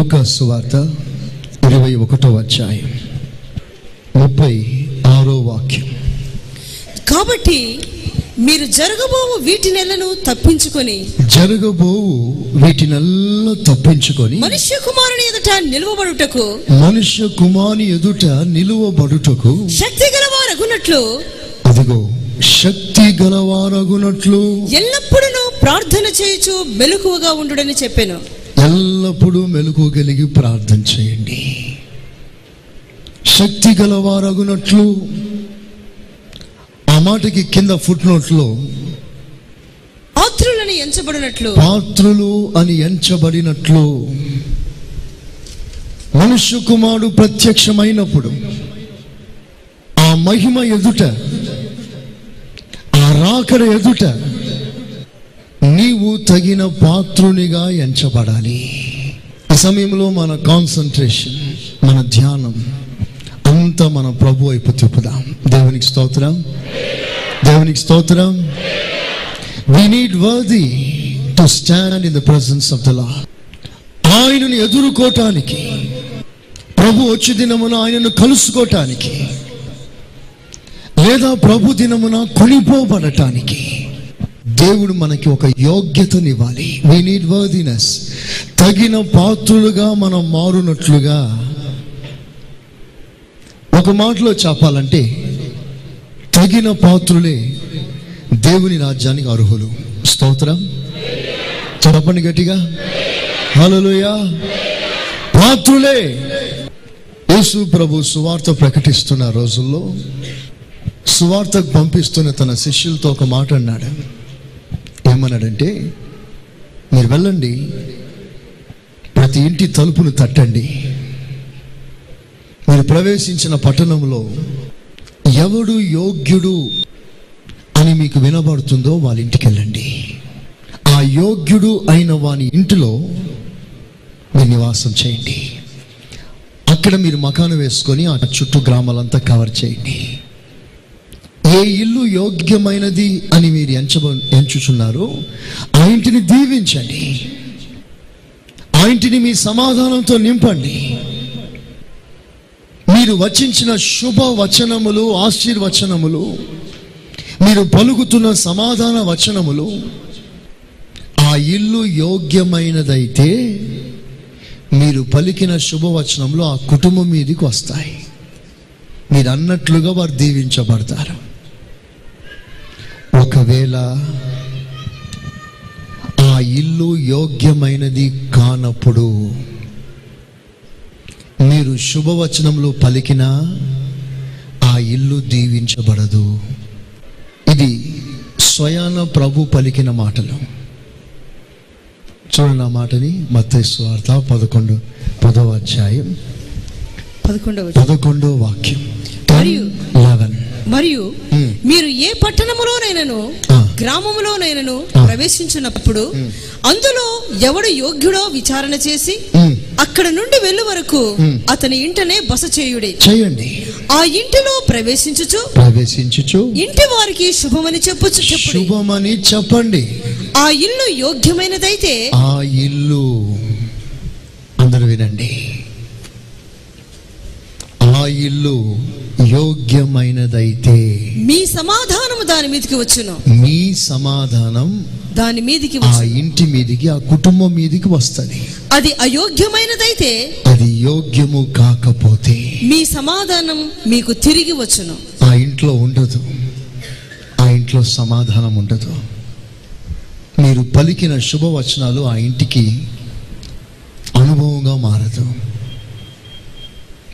లూకాసు వార్త ఇరవై ఒకటో అధ్యాయం. ముప్పై ఆరో వాక్యం. కాబట్టి మీరు జరగబోవు వీటి నెలను తప్పించుకొని జరగబోవు వీటినల్లా తప్పించుకొని మనుష్య కుమారుని ఎదుట నిలువబడుటకు మనుష్య కుమాని ఎదుట నిలువబడుటకు శక్తి గలవారగునట్లు అదిగో శక్తి గలవారగునట్లు ఎల్లప్పుడూ ప్రార్థన చేయుచు మెలకువగా ఉండుడని చెప్పాను. ఎల్లప్పుడూ మెలకుగలిగి ప్రార్థన చేయండి. శక్తి గలవారగునట్లు ఆ మాటకి కింద ఫుట్ నోట్లో పాత్రులని ఎంచబడినట్లు పాత్రులు అని ఎంచబడినట్లు మనుష్య కుమారుడు ప్రత్యక్షమైనప్పుడు ఆ మహిమ ఎదుట ఆ రాకడ ఎదుట నీవు తగిన పాత్రునిగా ఎంచబడాలి. ఈ సమయంలో మన కాన్సన్ట్రేషన్ మన ధ్యానం అంతా మన ప్రభు వైపు తిప్పుదాం. దేవునికి స్తోత్రం. దేవునికి స్తోత్రం. We need worthy to stand in the presence of the Lord ఆయనను ఎదుర్కోటానికి ప్రభు వచ్చి దినమున ఆయనను కలుసుకోవటానికి లేదా ప్రభు దినమున కొనిపోబడటానికి దేవుడు మనకి ఒక యోగ్యతనివ్వాలి. వి నీడ్ వర్దినెస్ తగిన పాత్రులుగా మనం మారునట్లుగా ఒక మాటలో చెప్పాలంటే తగిన పాత్రులే దేవుని రాజ్యానికి అర్హులు. స్తోత్రం. చెప్పండి గట్టిగా. హలోయా పాత్రులే. యేసు ప్రభు సువార్త ప్రకటిస్తున్న రోజుల్లో సువార్తకు పంపిస్తున్న తన శిష్యులతో ఒక మాట అన్నాడు. ఏమన్నాడంటే మీరు వెళ్ళండి. ప్రతి ఇంటి తలుపును తట్టండి. మీరు ప్రవేశించిన పట్టణంలో ఎవడు యోగ్యుడు అని మీకు వినబడుతుందో వాళ్ళ ఇంటికి వెళ్ళండి. ఆ యోగ్యుడు అయిన వాని ఇంటిలో మీరు నివాసం చేయండి. అక్కడ మీరు మకాను వేసుకొని ఆ చుట్టూ గ్రామాలంతా కవర్ చేయండి. ఏ ఇల్లు యోగ్యమైనది అని మీరు ఎంచబ ఎంచుచున్నారో? ఆ ఇంటిని దీవించండి. ఆ ఇంటిని మీ సమాధానంతో నింపండి. మీరు వచించిన శుభవచనములు ఆశీర్వచనములు మీరు పలుకుతున్న సమాధాన వచనములు ఆ ఇల్లు యోగ్యమైనదైతే మీరు పలికిన శుభవచనంలో ఆ కుటుంబం మీదకి వస్తాయి. మీరు అన్నట్లుగా వారు దీవించబడతారు. ఒకవేళ ఆ ఇల్లు యోగ్యమైనది కానప్పుడు మీరు శుభవచనంలో పలికినా ఆ ఇల్లు దీవించబడదు. ఇది స్వయాన ప్రభు పలికిన మాటలు. చూడండి ఆ మాటని మత్తయి వార్త పదకొండు పదవ అధ్యాయం. పదకొండవ పదకొండో వాక్యం. మరియు. మీరు ఏ పట్టణములోనైనను. గ్రామములోనైనను. ప్రవేశించినప్పుడు అందులో ఎవడు యోగ్యుడో విచారణ చేసి. అక్కడ నుండి వెళ్ళు వరకు. అతని ఇంటనే బస చేయుడి చేయండి ఆ ఇంటిలో ప్రవేశించుచు ప్రవేశించుచు ఇంటి వారికి శుభమని చెప్పుచు శుభమని చెప్పండి ఆ ఇల్లు యోగ్యమైనదైతే ఆ ఇల్లు అందరూ వినండి ఆ ఇల్లు యోగ్యమైనదైతే. మీ సమాధానము దాని మీదకి వచ్చును. మీ సమాధానం దాని మీదికి ఆ ఇంటి మీదికి ఆ కుటుంబం మీదికి వస్తుంది. అది అయోగ్యమైనదైతే అది యోగ్యము కాకపోతే మీ సమాధానం మీకు తిరిగి వచ్చును. ఆ ఇంట్లో ఉండదు. ఆ ఇంట్లో సమాధానం ఉండదు. మీరు పలికిన శుభవచనాలు ఆ ఇంటికి అనుభవంగా మారదు.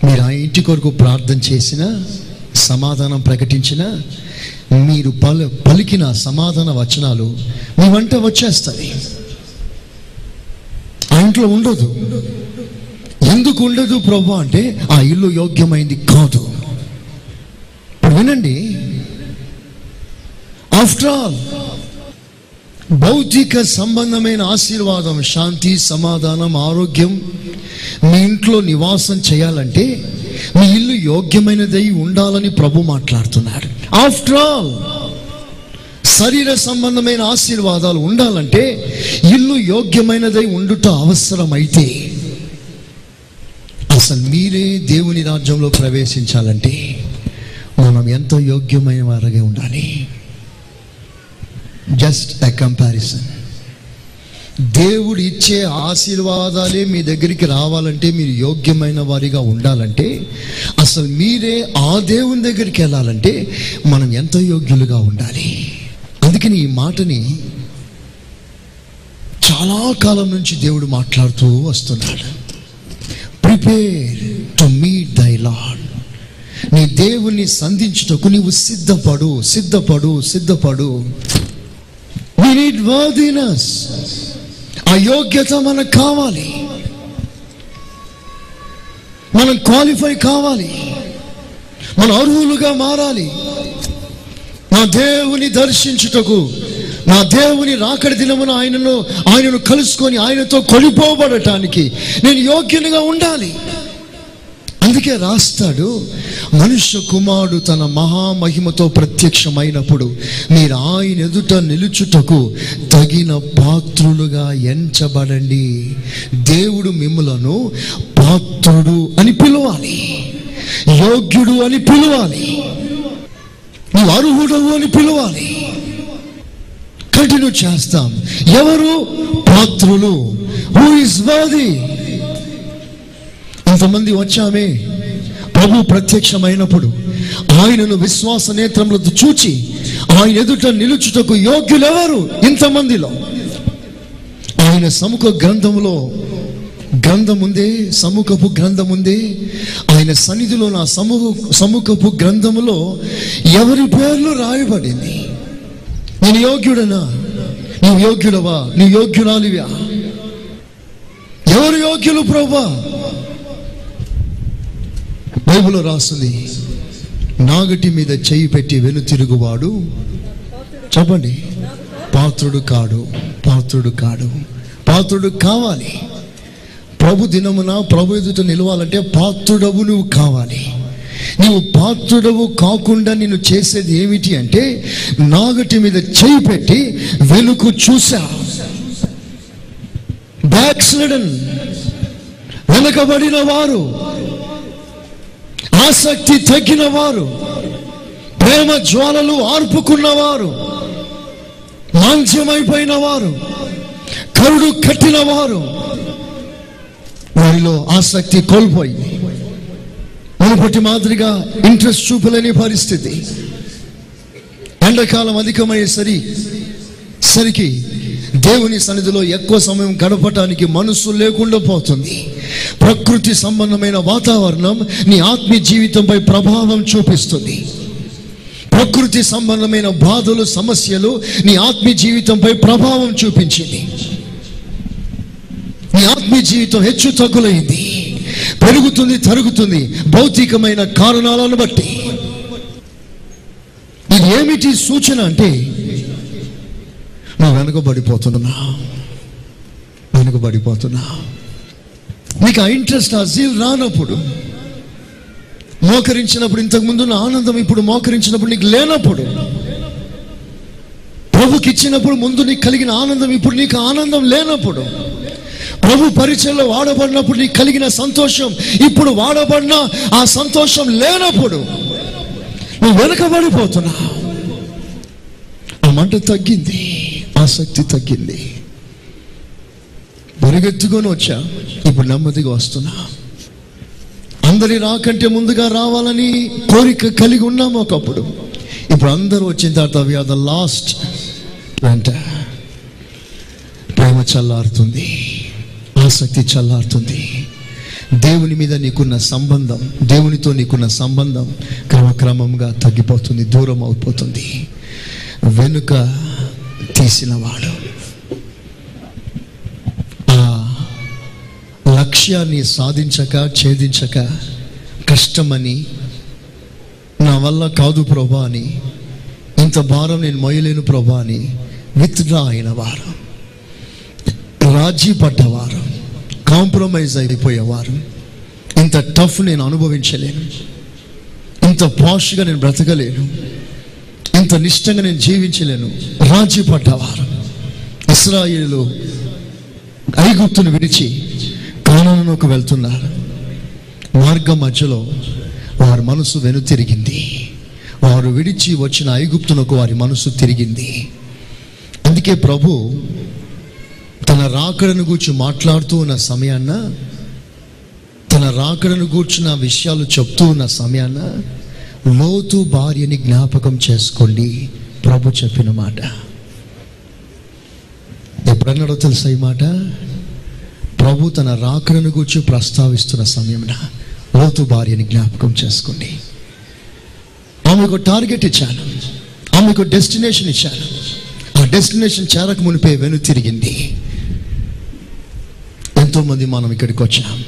మీరు ఆ ఇంటి కొరకు ప్రార్థన చేసిన సమాధానం ప్రకటించిన మీరు పలు పలికిన సమాధాన వచనాలు మీ వంట వచ్చేస్తాయి. ఆ ఇంట్లో ఉండదు. ఎందుకు ఉండదు ప్రభు అంటే ఆ ఇల్లు యోగ్యమైంది కాదు. ఇప్పుడు వినండి. ఆఫ్టర్ ఆల్ భౌతిక సంబంధమైన ఆశీర్వాదం శాంతి సమాధానం ఆరోగ్యం. మీ ఇంట్లో నివాసం చేయాలంటే మీ ఇల్లు యోగ్యమైనదై ఉండాలని ప్రభు మాట్లాడుతున్నారు ఆఫ్టర్ ఆల్ శరీర సంబంధమైన ఆశీర్వాదాలు ఉండాలంటే ఇల్లు యోగ్యమైనదై ఉండుట అవసరమైతే అసలు మీరే దేవుని రాజ్యంలో ప్రవేశించాలంటే మనం ఎంతో యోగ్యమైన వారిగా ఉండాలి? జస్ట్ ఎ కంపారిజన్ దేవుడు ఇచ్చే ఆశీర్వాదాలే మీ దగ్గరికి రావాలంటే మీరు యోగ్యమైన వారిగా ఉండాలంటే అసలు మీరే ఆ దేవుని దగ్గరికి వెళ్ళాలంటే మనం ఎంత యోగ్యులుగా ఉండాలి. అందుకని ఈ మాటని చాలా కాలం నుంచి దేవుడు మాట్లాడుతూ వస్తున్నాడు. Prepare to meet thy Lord నీ దేవుణ్ణి సంధించుటకు నీవు సిద్ధపడు సిద్ధపడు సిద్ధపడు. నీడ్ need ఆ యోగ్యత మనకు కావాలి. మనం క్వాలిఫై కావాలి. మన అర్హులుగా మారాలి. నా దేవుని దర్శించుటకు నా దేవుని రాకడి దినమున ఆయనను ఆయనను కలుసుకొని ఆయనతో కొలిపోబడటానికి నేను యోగ్యునిగా ఉండాలి. అందుకే రాస్తాడు మనుష్య కుమారుడు తన మహామహిమతో ప్రత్యక్షమైనప్పుడు మీరు ఆయన ఎదుట నిలుచుటకు తగిన పాత్రులుగా ఎంచబడండి. దేవుడు మిమ్మలను పాత్రుడు అని పిలవాలి యోగ్యుడు అని పిలవాలి నువ్వు అర్హుడవు అని పిలవాలి. కంటిన్యూ చేస్తాం. ఎవరు? పాత్రులు. హూ ఇస్ వాది ఇంతమంది వచ్చామే. ప్రభు ప్రత్యక్షమైనప్పుడు ఆయనను విశ్వాస నేత్రములతో చూచి ఆయన ఎదుట నిలుచుటకు యోగ్యులెవరు? ఇంతమందిలో. ఆయన సముఖ గ్రంథములో గ్రంథం ఉంది సముఖపు గ్రంథం ఉంది ఆయన సన్నిధిలో నా సముఖ సముఖపు గ్రంథములో ఎవరి పేర్లు రాయబడింది? నేను యోగ్యుడనా? నువ్వు యోగ్యుడవా? నీ యోగ్యురాలివ్యా ఎవరు యోగ్యులు ప్రభా? బైబిల్లో రాస్తుంది నాగటి మీద చేయి పెట్టి వెను తిరుగువాడు. చెప్పండి పాత్రుడు కాడు పాత్రుడు కాడు పాత్రుడు కావాలి. ప్రభు దినమున ప్రభు ఎదుట నిలవాలంటే పాత్రుడవు నువ్వు కావాలి. నీవు పాత్రుడవు కాకుండా నేను చేసేది ఏమిటి అంటే నాగటి మీద చేయి పెట్టి వెనుకు చూసా. బ్యాక్ స్లడన్ వెనకబడిన వారు ఆసక్తి తగ్గిన వారు ప్రేమ జ్వాలలు ఆర్పుకున్నవారు మాంద్యమైపోయిన వారు కరుడు కట్టిన వారు వారిలో ఆసక్తి కోల్పోయింది మునుపటి మాదిరిగా ఇంట్రెస్ట్ చూపలేని పరిస్థితి. ఎండాకాలం అధికమయ్యేసరి సరికి దేవుని సన్నిధిలో ఎక్కువ సమయం గడపటానికి మనసు లేకుండా పోతుంది. ప్రకృతి సంబంధమైన వాతావరణం నీ ఆత్మీయ జీవితంపై ప్రభావం చూపిస్తుంది. ప్రకృతి సంబంధమైన బాధలు సమస్యలు నీ ఆత్మీయ జీవితంపై ప్రభావం చూపించింది. నీ ఆత్మీయ జీవితం హెచ్చు తగ్గులైంది. పెరుగుతుంది తరుగుతుంది. భౌతికమైన కారణాలను బట్టి. ఇది ఏమిటి సూచన అంటే నువ్వు వెనుకబడిపోతున్నా. వెనుకబడిపోతున్నా. నీకు ఆ ఇంట్రెస్ట్ ఆ జీల్ రానప్పుడు మోకరించినప్పుడు ఇంతకుముందు నా ఆనందం ఇప్పుడు మోకరించినప్పుడు నీకు లేనప్పుడు ప్రభుకి ఇచ్చినప్పుడు ముందు నీకు కలిగిన ఆనందం ఇప్పుడు నీకు ఆనందం లేనప్పుడు ప్రభు పరిచయంలో వాడబడినప్పుడు నీకు కలిగిన సంతోషం ఇప్పుడు వాడబడిన ఆ సంతోషం లేనప్పుడు నువ్వు వెనకబడిపోతున్నా. ఆ మంట తగ్గింది. ఆసక్తి తగ్గింది. పరిగెత్తుకొని వచ్చా. ఇప్పుడు నెమ్మదిగా వస్తున్నా. అందరి రాకంటే ముందుగా రావాలని కోరిక కలిగి ఉన్నాము ఒకప్పుడు. ఇప్పుడు అందరూ వచ్చిన తర్వాత వి ఆర్ ద లాస్ట్ వెంట. ప్రేమ చల్లారుతుంది. ఆసక్తి చల్లారుతుంది. దేవుని మీద నీకున్న సంబంధం దేవునితో నీకున్న సంబంధం క్రమక్రమంగా తగ్గిపోతుంది దూరం అయిపోతుంది. వెనుక తీసినవాడు. ఆ లక్ష్యాన్ని సాధించక ఛేదించక కష్టమని నా వల్ల కాదు ప్రభా అని ఇంత భారం నేను మొయ్యలేను ప్రభా అని విత్డ్రా అయిన వారు రాజీ పడ్డవారు కాంప్రమైజ్ అయిపోయేవారు. ఇంత టఫ్ నేను అనుభవించలేను. ఇంత పాష్గా నేను బ్రతకలేను. ఇంత నిష్టంగా నేను జీవించలేను. రాజీ పడ్డవారు ఇస్రాయిలు ఐగుప్తును విడిచి కాననుకు వెళ్తున్నారు. మార్గం మధ్యలో వారి మనసు వెనుతిరిగింది. వారు విడిచి వచ్చిన ఐగుప్తునకు వారి మనసు తిరిగింది. అందుకే ప్రభు తన రాకడను గూర్చి మాట్లాడుతూ ఉన్న సమయాన్న తన రాకడను గూర్చిన విషయాలు చెప్తూ ఉన్న సమయాన లోతు భార్యని జ్ఞాపకం చేసుకోండి. ప్రభు చెప్పిన మాట. ఎప్పుడన్నాడో తెలుసా ఈ మాట? ప్రభు తన రాకడను గూర్చి ప్రస్తావిస్తున్న సమయమున లోతు భార్యని జ్ఞాపకం చేసుకోండి ఆమెకు టార్గెట్ ఇచ్చాను. ఆమెకు డెస్టినేషన్ ఇచ్చాను. ఆ డెస్టినేషన్ చేరక మునిపే వెను తిరిగింది. ఎంతోమంది మనం ఇక్కడికి వచ్చాం.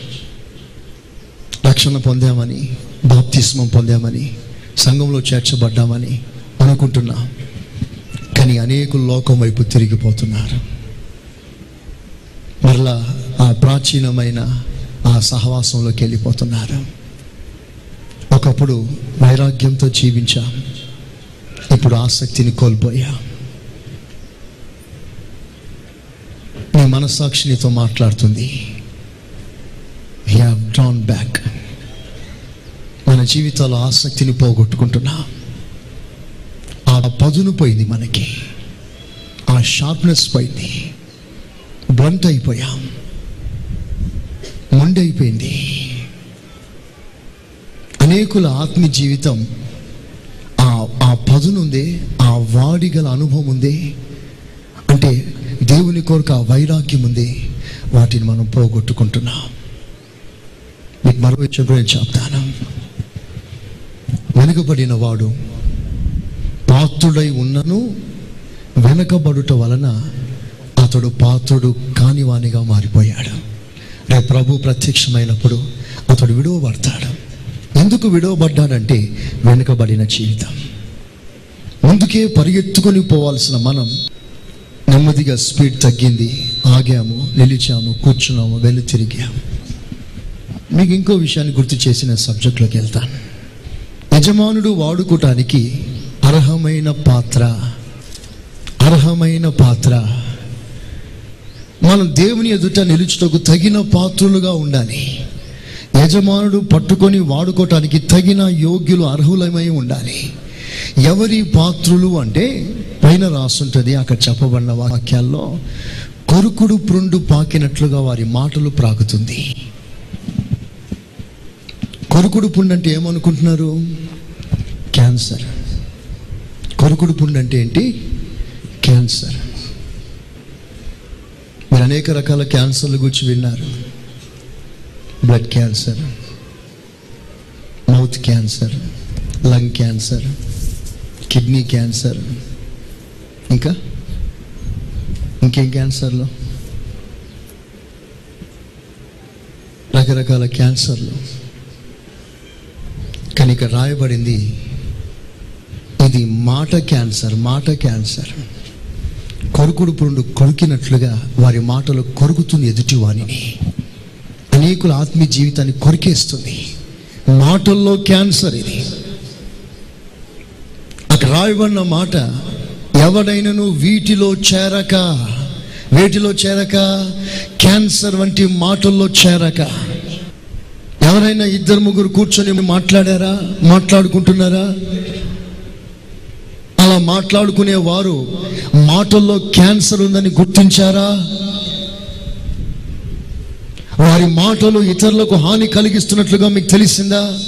రక్షణ పొందామని బాప్తిస్మం పొందామని సంఘంలో చేర్చబడ్డామని అనుకుంటున్నాం. కానీ అనేకులు లోకం వైపు తిరిగిపోతున్నారు. మరలా ఆ ప్రాచీనమైన ఆ సహవాసంలోకి వెళ్ళిపోతున్నారు. ఒకప్పుడు వైరాగ్యంతో జీవించాం. ఇప్పుడు ఆసక్తిని కోల్పోయా. నీ మనస్సాక్షి నీతో మాట్లాడుతుంది హ్యావ్ డ్రాన్ బ్యాక్ మన జీవితాల్లో ఆసక్తిని పోగొట్టుకుంటున్నాం. ఆ పదును పోయింది మనకి. ఆ షార్ప్నెస్ పోయింది. బ్లంట్ అయిపోయాం. మొండైపోయింది అనేకుల ఆత్మ జీవితం ఆ ఆ ఉంది ఆ వాడి గల అనుభవం ఉంది. అంటే దేవుని కొరకు ఆ వైరాగ్యం ఉంది. వాటిని మనం పోగొట్టుకుంటున్నాం. మీకు మరో విషయం చెప్తాను. వెనుకబడిన వాడు పాత్రుడై ఉన్నను వెనకబడుట వలన అతడు పాత్రుడు కానివానిగా మారిపోయాడు. రేపు ప్రభు ప్రత్యక్షమైనప్పుడు అతడు విడువబడతాడు. ఎందుకు విడువబడ్డాడంటే వెనుకబడిన జీవితం. ముందుకే పరిగెత్తుకొని పోవాల్సిన మనం నెమ్మదిగా స్పీడ్ తగ్గింది. ఆగాము నిలిచాము కూర్చున్నాము వెళ్ళి తిరిగాము. మీకు ఇంకో విషయాన్ని గుర్తు చేసిన సబ్జెక్ట్లోకి వెళ్తాను. యజమానుడు వాడుకోవటానికి అర్హమైన పాత్ర అర్హమైన పాత్ర. మనం దేవుని ఎదుట నిలుచుటకు తగిన పాత్రులుగా ఉండాలి. యజమానుడు పట్టుకొని వాడుకోవటానికి తగిన యోగ్యులు అర్హులమై ఉండాలి. ఎవరి పాత్రులు అంటే పైన రాసుంటుంది అక్కడ చెప్పబడిన వాక్యాల్లో కొరుకుడు ప్రుండు పాకినట్లుగా వారి మాటలు ప్రాకుతుంది. కొరుకుడు పుండు అంటే ఏమనుకుంటున్నారు? క్యాన్సర్. కొరుకుడు పుండు అంటే ఏంటి? క్యాన్సర్. మీరు అనేక రకాల క్యాన్సర్ల గురించి విన్నారు. Blood cancer mouth cancer lung cancer kidney cancer. ఇంకా? ఇంకేం క్యాన్సర్లు? రకరకాల క్యాన్సర్లు. కానీ ఇక్కడ రాయబడింది ఇది మాట క్యాన్సర్ మాట క్యాన్సర్. కొరుకుడు పురుడు కొరికినట్లుగా వారి మాటలు కొరుకుతుంది ఎదుటివాణిని అనేకుల ఆత్మీయ జీవితాన్ని కొరికేస్తుంది. మాటల్లో క్యాన్సర్ ఇది. అక్కడ రాయబడిన మాట ఎవడైనను వీటిలో చేరక వీటిలో చేరక క్యాన్సర్ వంటి మాటల్లో చేరక. ఎవరైనా ఇద్దరు ముగ్గురు కూర్చొని మాట్లాడారా మాట్లాడుకుంటున్నారా? మాట్లాడుకునే వారు మాటల్లో క్యాన్సర్ ఉందని గుర్తించారా? వారి మాటలు ఇతరులకు హాని కలిగిస్తున్నట్లుగా మీకు తెలిసిందా?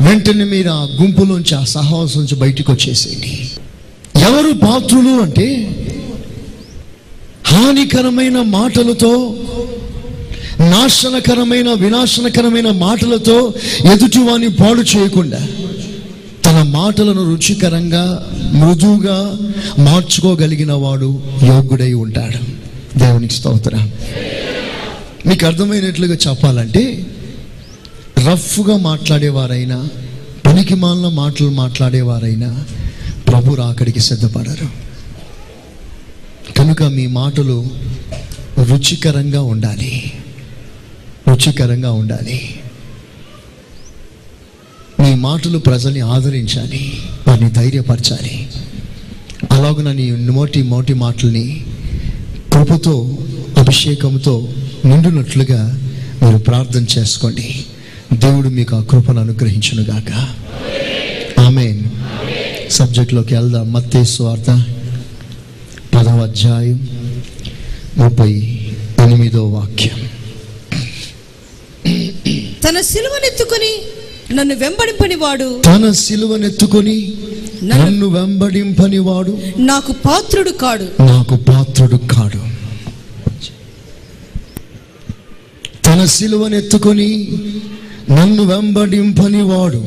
వెంటనే మీరు ఆ గుంపులోంచి ఆ సహవాసం నుంచి బయటికి వచ్చేసేయండి. ఎవరు పాత్రులు అంటే హానికరమైన మాటలతో నాశనకరమైన వినాశనకరమైన మాటలతో ఎదుటివాని పాడు చేయకుండా తన మాటలను రుచికరంగా మృదువుగా మార్చుకోగలిగిన వాడు యోగ్యుడై ఉంటాడు. దేవునికి స్తోత్రం. మీకు అర్థమైనట్లుగా చెప్పాలంటే రఫ్గా మాట్లాడేవారైనా పనికి మాలిన మాటలు మాట్లాడేవారైనా ప్రభు రాకడికి సిద్ధపడరు. కనుక మీ మాటలు రుచికరంగా ఉండాలి. రుచికరంగా ఉండాలి. నీ మాటలు ప్రజల్ని ఆదరించాలి వారిని ధైర్యపరచాలి. అలాగున నీ నోటి మోటి మాటల్ని కృపతో అభిషేకంతో నిండునట్లుగా మీరు ప్రార్థన చేసుకోండి. దేవుడు మీకు ఆ కృపను అనుగ్రహించునుగాక ఆమె సబ్జెక్ట్లోకి వెళ్దాం. మత్తే స్వార్థ పదవ అధ్యాయం ముప్పై ఎనిమిదో వాక్యం. తన సిలువనెత్తుకొని నన్ను వెంబడింపని వాడు తన సిలువనెత్తుకొని నన్ను వెంబడింపని వాడు నాకు పాత్రుడు కాడు. నాకు పాత్రుడు కాడు. తన సిలువనెత్తుకొని నన్ను వెంబడింపని వాడు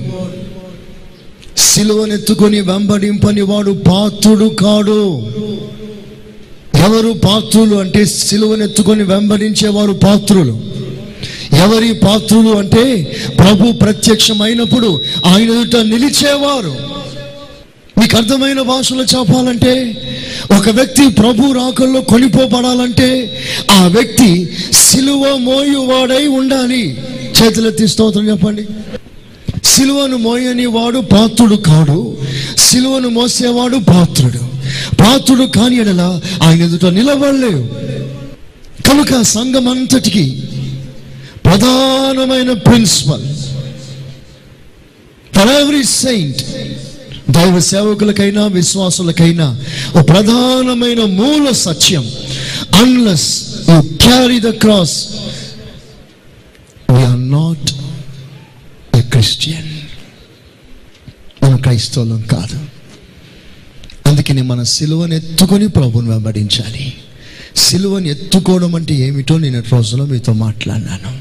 సిలువనెత్తుకొని వెంబడింపని వాడు పాత్రుడు కాడు. ఎవరు పాత్రులు అంటే సిలువనెత్తుకొని వెంబడించేవారు పాత్రులు. ఎవరి పాత్రులు అంటే ప్రభు ప్రత్యక్షమైనప్పుడు ఆయన ఎదుట నిలిచేవారు. మీకు అర్థమైన భాషలో చెప్పాలంటే ఒక వ్యక్తి ప్రభు రాకల్లో కొనిపోబడాలంటే ఆ వ్యక్తి సిలువ మోయువాడై ఉండాలి. చేతులెత్తి స్తోత్రం చెప్పండి. సిలువను మోయని వాడు పాత్రుడు కాడు. సిలువను మోసేవాడు పాత్రుడు. పాత్రుడు కాని ఎడల ఆయన ఎదుట నిలబడలేవు కనుక సంఘం అంతటికి ప్రధానమైన ప్రిన్సిపల్. ఫర్ ఎవ్రీ సెయింట్ దైవ సేవకులకైనా విశ్వాసులకైనా ఒక ప్రధానమైన మూల సత్యం. Unless you carry the cross we're not a Christian మన క్రైస్తవులం కాదు. అందుకని మన సిలువను ఎత్తుకొని ప్రభుని వెంబడించాలి. సిలువను ఎత్తుకోవడం అంటే ఏమిటో నేను రోజులో మీతో మాట్లాడినాను.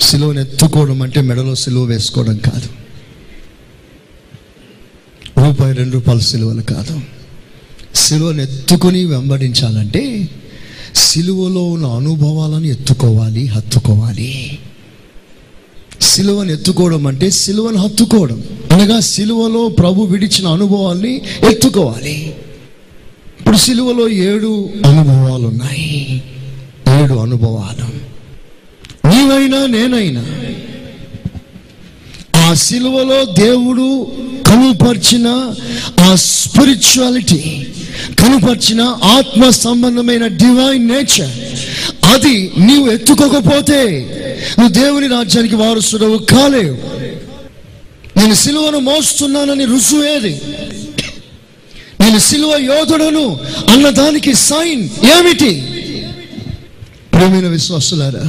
సిలువను ఎత్తుకోవడం అంటే మెడలో సిలువ వేసుకోవడం కాదు. రూపాయి రెండు రూపాయల సిలువలు కాదు. సిలువను ఎత్తుకొని వెంబడించాలంటే సిలువలో ఉన్న అనుభవాలను ఎత్తుకోవాలి హత్తుకోవాలి. సిలువను ఎత్తుకోవడం అంటే సిలువను హత్తుకోవడం. అనగా సిలువలో ప్రభు విడిచిన అనుభవాల్ని ఎత్తుకోవాలి. ఇప్పుడు సిలువలో ఏడు అనుభవాలు ఉన్నాయి ఏడు అనుభవాలు. నీవైనా నేనైనా ఆ సిలువలో దేవుడు కనుపరిచిన ఆ స్పిరిచువాలిటీ కనుపరిచిన ఆత్మ సంబంధమైన డివైన్ నేచర్ అది నీవు ఎత్తుకోకపోతే నువ్వు దేవుని రాజ్యానికి వారసుడవు కాలేవు. నేను సిలువను మోస్తున్నానని రుజువేది. నేను సిలువ యోధుడను అన్నదానికి సైన్ ఏమిటి? ప్రేమైన విశ్వాసులారా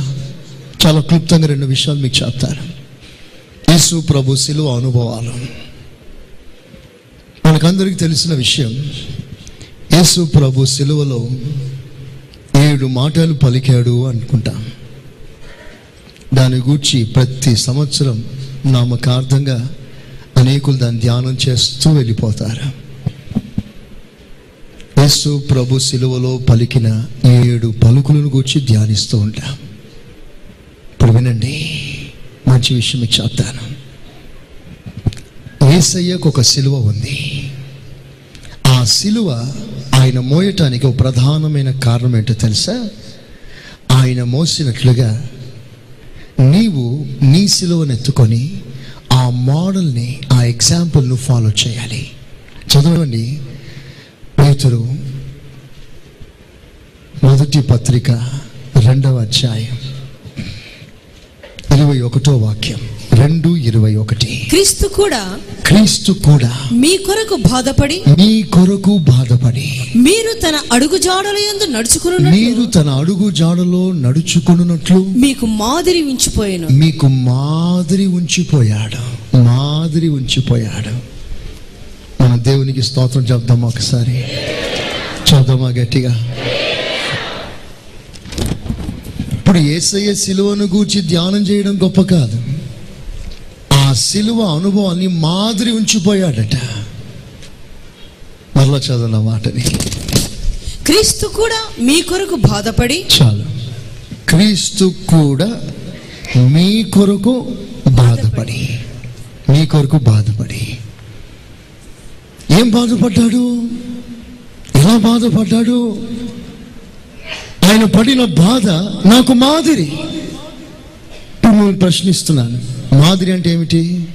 చాలా క్లుప్తంగా రెండు విషయాలు మీకు చెప్తారు యేసు ప్రభు సిలువ అనుభవాలు. మనకందరికీ తెలిసిన విషయం యేసు ప్రభు సిలువలో ఏడు మాటలు పలికాడు అనుకుంటాం. దాని గూర్చి ప్రతి సంవత్సరం నామకార్థంగా అనేకులు దాన్ని ధ్యానం చేస్తూ వెళ్ళిపోతారు. యేసు ప్రభు సిలువలో పలికిన ఏడు పలుకులను గూర్చి ధ్యానిస్తూ ఉంటాం. ఇప్పుడు వినండి. మంచి విషయం మీకు చెప్తాను. ఏసయ్యకు ఒక సిలువ ఉంది. ఆ సిలువ ఆయన మోయటానికి ఒక ప్రధానమైన కారణం ఏంటో తెలుసా? ఆయన మోసినట్లుగా నీవు నీ సిలువను ఎత్తుకొని ఆ మోడల్ని ఆ ఎగ్జాంపుల్ను ఫాలో చేయాలి. చదవండి. పేతురు మొదటి పత్రిక రెండవ అధ్యాయం. ఇరవై ఒకటో వాక్యం. రెండు ఇరవై ఒకటి. క్రీస్తు కూడా క్రీస్తు కూడా మీ కొరకు బాధపడి మీ కొరకు బాధపడి మీరు తన అడుగు జాడల యందు నడుచుకుని మీరు తన అడుగు జాడలో నడుచుకున్నట్లు మీకు మాదిరి ఉంచిపోయాను. మీకు మాదిరి ఉంచిపోయాడు మాదిరి ఉంచిపోయాడు. మన దేవునికి స్తోత్రం చెప్దామా ఒకసారి. చెప్దామా గట్టిగా? ఇప్పుడు ఏసయ్య సిలువను గూర్చి ధ్యానం చేయడం గొప్ప కాదు. ఆ సిలువ అనుభవాన్ని మాదిరి ఉంచిపోయాడట. మరలా చదవన మాటని? క్రీస్తు కూడా మీ కొరకు బాధపడి చాలు. క్రీస్తు కూడా మీ కొరకు బాధపడి మీ కొరకు బాధపడి. ఏం బాధపడ్డాడు? ఎలా బాధపడ్డాడు? ఆయన పడిన బాధ నాకు మాదిరి. మిమ్మల్ని ప్రశ్నిస్తున్నాను. మాదిరి అంటే ఏమిటి?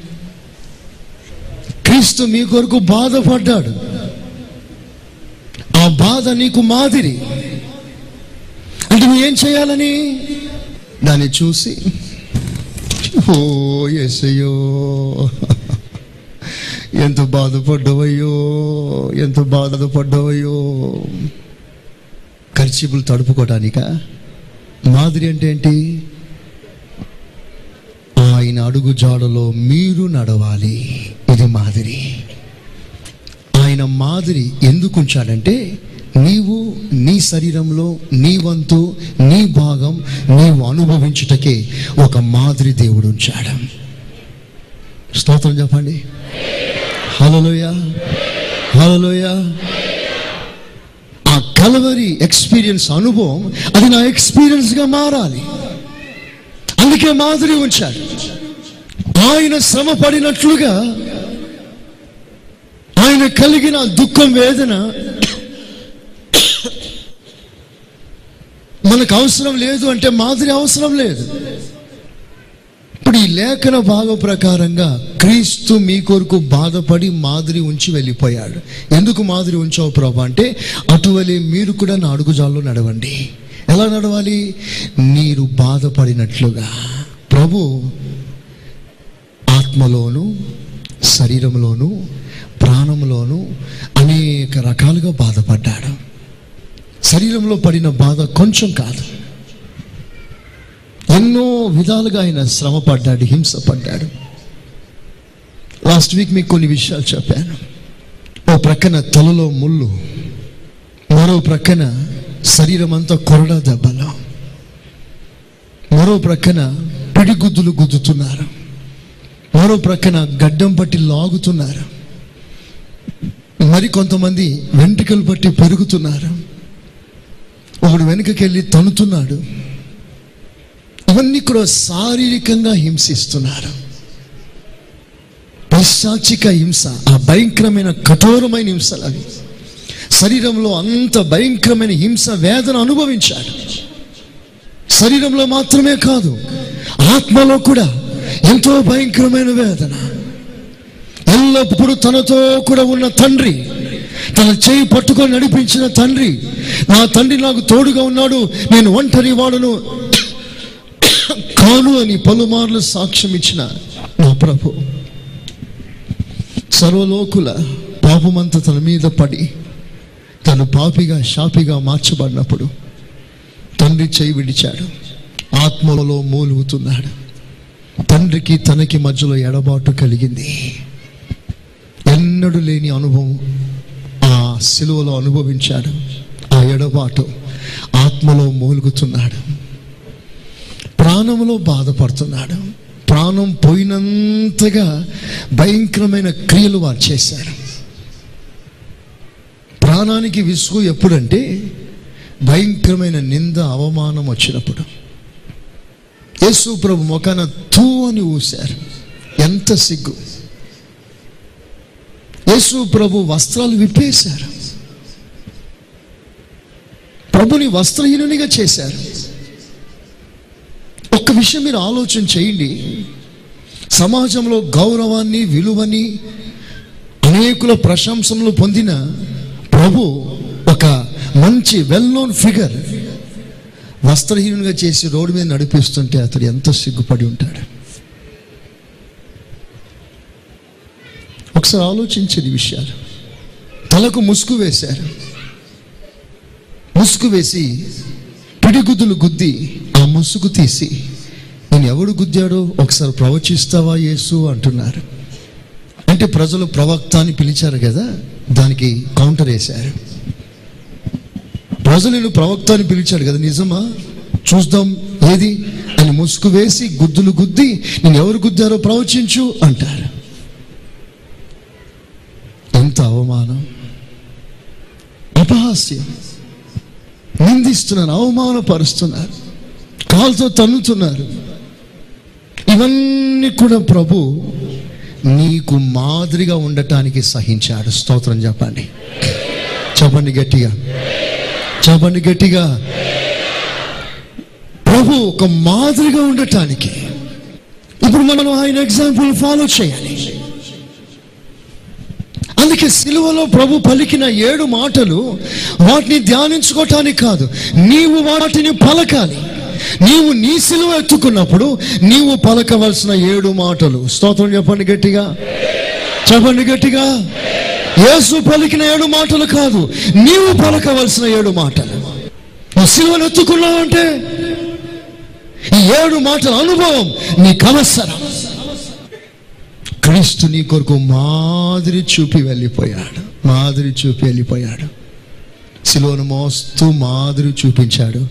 క్రీస్తు మీ కొరకు బాధపడ్డాడు. ఆ బాధ నీకు మాదిరి. అంటే నువ్వు ఏం చేయాలని? దాన్ని చూసి ఓ ఎసయో ఎంత బాధపడ్డవయ్యో ఎంత బాధపడ్డవయ్యో ఖర్చీపులు తడుపుకోవడానిక మాదిరి అంటే ఏంటి? ఆయన అడుగు జాడలో మీరు నడవాలి. ఇది మాదిరి. ఆయన మాదిరి ఎందుకు ఉంచాడంటే నీవు నీ శరీరంలో నీ వంతు నీ భాగం నీవు అనుభవించుటకే ఒక మాదిరి దేవుడు ఉంచాడు. స్తోత్రం చెప్పండి. హలోయ హలోయ కలవరి ఎక్స్పీరియన్స్ అనుభవం అది నా ఎక్స్పీరియన్స్గా మారాలి. అందుకే మాదిరి ఉంచాడు. ఆయన శ్రమ పడినట్లుగా ఆయన కలిగిన దుఃఖం వేదన మనకు అవసరం లేదు అంటే మాదిరి అవసరం లేదు. ఇప్పుడు ఈ లేఖన భాగ ప్రకారంగా క్రీస్తు మీ కొరకు బాధపడి మాదిరి ఉంచి వెళ్ళిపోయాడు. ఎందుకు మాదిరి ఉంచావు ప్రభా అంటే అటువలే మీరు కూడా నా అడుగుజాల్లో నడవండి. ఎలా నడవాలి? మీరు బాధపడినట్లుగా. ప్రభు ఆత్మలోను శరీరంలోను ప్రాణంలోను అనేక రకాలుగా బాధపడ్డాడు. శరీరంలో పడిన బాధ కొంచెం కాదు. ఎన్నో విధాలుగా ఆయన శ్రమ పడ్డాడు హింస పడ్డాడు. లాస్ట్ వీక్ మీకు కొన్ని విషయాలు చెప్పాను. ఓ ప్రక్కన తలలో ముళ్ళు మరో ప్రక్కన శరీరం అంతా కొరడా దెబ్బలు మరో ప్రక్కన పిడిగుద్దులు గుద్దుతున్నారు మరో ప్రక్కన గడ్డం పట్టి లాగుతున్నారు మరి కొంతమంది వెంట్రుకలు పట్టి పెరుగుతున్నారు. ఒకడు వెనుకకెళ్ళి తనుతున్నాడు. ఇవన్నీ కూడా శారీరకంగా హింసిస్తున్నారు. పైశాచిక హింస ఆ భయంకరమైన కఠోరమైన హింసలు అవి. శరీరంలో అంత భయంకరమైన హింస వేదన అనుభవించాడు. శరీరంలో మాత్రమే కాదు ఆత్మలో కూడా ఎంతో భయంకరమైన వేదన. ఎల్లప్పుడూ తనతో కూడా ఉన్న తండ్రి తన చేయి పట్టుకొని నడిపించిన తండ్రి నా తండ్రి నాకు తోడుగా ఉన్నాడు నేను ఒంటరి వాడును తాను అని పలుమార్లు సాక్ష్యం ఇచ్చిన నా ప్రభు సర్వలోకుల పాపమంతా తన మీద పడి తను పాపిగా షాపిగా మార్చబడినప్పుడు తండ్రి చేయి విడిచాడు. ఆత్మలో మూలుగుతున్నాడు. తండ్రికి తనకి మధ్యలో ఎడబాటు కలిగింది. ఎన్నడూ లేని అనుభవం ఆ సిలువలో అనుభవించాడు. ఆ ఎడబాటు ఆత్మలో మూలుగుతున్నాడు. ప్రాణంలో బాధపడుతున్నాడు. ప్రాణం పోయినంతగా భయంకరమైన క్రియలు వారు చేశారు. ప్రాణానికి విసుగు ఎప్పుడంటే భయంకరమైన నింద అవమానం వచ్చినప్పుడు. యేసు ప్రభు మొఖాన తూ అని ఊశారు. ఎంత సిగ్గు. యేసు ప్రభు వస్త్రాలు విప్పేశారు. ప్రభుని వస్త్రహీనునిగా చేశారు. ఒక్క విషయం మీరు ఆలోచన చేయండి. సమాజంలో గౌరవాన్ని విలువని అనేకుల ప్రశంసలు పొందిన ప్రభు ఒక మంచి వెల్ నోన్ ఫిగర్ వస్త్రహీనునిగా చేసి రోడ్డు మీద నడిపిస్తుంటే అతడు ఎంత సిగ్గుపడి ఉంటాడు. ఒకసారి ఆలోచించండి విషయాలు. తలకు ముసుగు వేశారు. ముసుగు వేసి పిడిగుద్దులు గుద్ది ముసుగు తీసి నేను ఎవడు గుద్దాడో ఒకసారి ప్రవచిస్తావా యేసు? అంటున్నారు. అంటే ప్రజలు ప్రవక్త అని పిలిచారు కదా దానికి కౌంటర్ వేశారు. ప్రజలు నేను ప్రవక్త అని పిలిచాడు కదా నిజమా? చూద్దాం ఏది? అని ముసుగు వేసి గుద్దులు గుద్ది నేను ఎవరు గుద్దారో ప్రవచించు అంటారు. ఎంత అవమానం. అపహాస్యం. నిందిస్తున్నాను అవమానపరుస్తున్నారు. కాలుతో తన్నుతున్నారు. ఇవన్నీ కూడా ప్రభు నీకు మాదిరిగా ఉండటానికి సహించాడు. స్తోత్రం చెప్పండి. చెప్పండి గట్టిగా. చెప్పండి గట్టిగా. ప్రభు ఒక మాదిరిగా ఉండటానికి. ఇప్పుడు మనం ఆయన ఎగ్జాంపుల్ ఫాలో చేయాలి. అందుకే సిలువలో ప్రభు పలికిన ఏడు మాటలు వాటిని ధ్యానించుకోవటానికి కాదు. నీవు వాటిని పలకాలి. నీవు నీ సిలువ ఎత్తుకున్నప్పుడు నీవు పలకవలసిన ఏడు మాటలు. స్తోత్రం చెప్పండి గట్టిగా. చెప్పండి గట్టిగా. యేసు పలికిన ఏడు మాటలు కాదు నీవు పలకవలసిన ఏడు మాటలు. నువ్వు సిలువను ఎత్తుకున్నావంటే ఈ ఏడు మాటల అనుభవం నీకు అవసరం. క్రీస్తు నీ కొరకు మాదిరి చూపి వెళ్ళిపోయాడు. మాదిరి చూపి వెళ్ళిపోయాడు. సిలువను మోస్తూ మాదిరి చూపించాడు.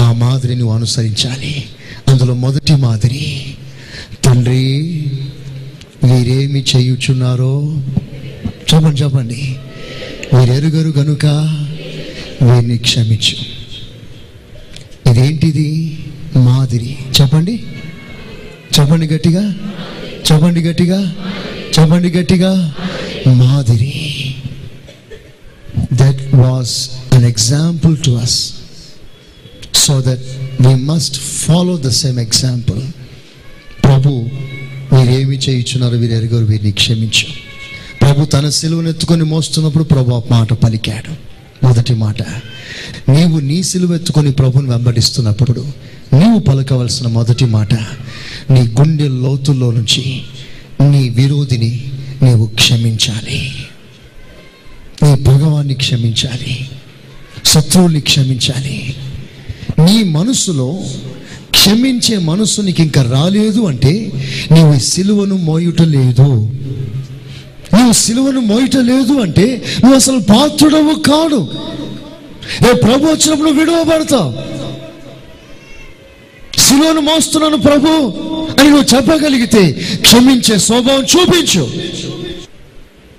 ఆ మాదిరి నువ్వు అనుసరించాలి. అందులో మొదటి మాదిరి తండ్రి వీరేమి చేయుచున్నారో చెప్పండి చెప్పండి. మీరెరుగరు గనుక వీరిని క్షమించు. ఇదేంటిది? మాదిరి. చెప్పండి. చెప్పండి గట్టిగా. చెప్పండి గట్టిగా. చెప్పండి గట్టిగా. మాదిరి. That was an example to us so that we must follow the same example ప్రభు మీరేమి చేయించున్నారు వీరు ఎరుగరు వీరిని క్షమించు. ప్రభు తన సిలువను ఎత్తుకొని మోస్తున్నప్పుడు ప్రభు ఆ మాట పలికాడు. మొదటి మాట నీవు నీ సిలువ ఎత్తుకొని ప్రభుని వెంబడిస్తున్నప్పుడు నీవు పలకవలసిన మొదటి మాట నీ గుండె లోతుల్లో నుంచి నీ విరోధిని నీవు క్షమించాలి. నీ భగవాన్ని క్షమించాలి. శత్రువుల్ని క్షమించాలి. నీ మనసులో క్షమించే మనసు నీకు ఇంకా రాలేదు అంటే నీవు సిలువను మోయుట లేదు నువ్వు సిలువను మోయట లేదు అంటే నువ్వు అసలు పాత్రుడవు కాడు. రేపు ప్రభు వచ్చినప్పుడు విడవబడతావు సిలువను మోస్తున్నాను ప్రభు అని నువ్వు చెప్పగలిగితే క్షమించే స్వభావం చూపించు.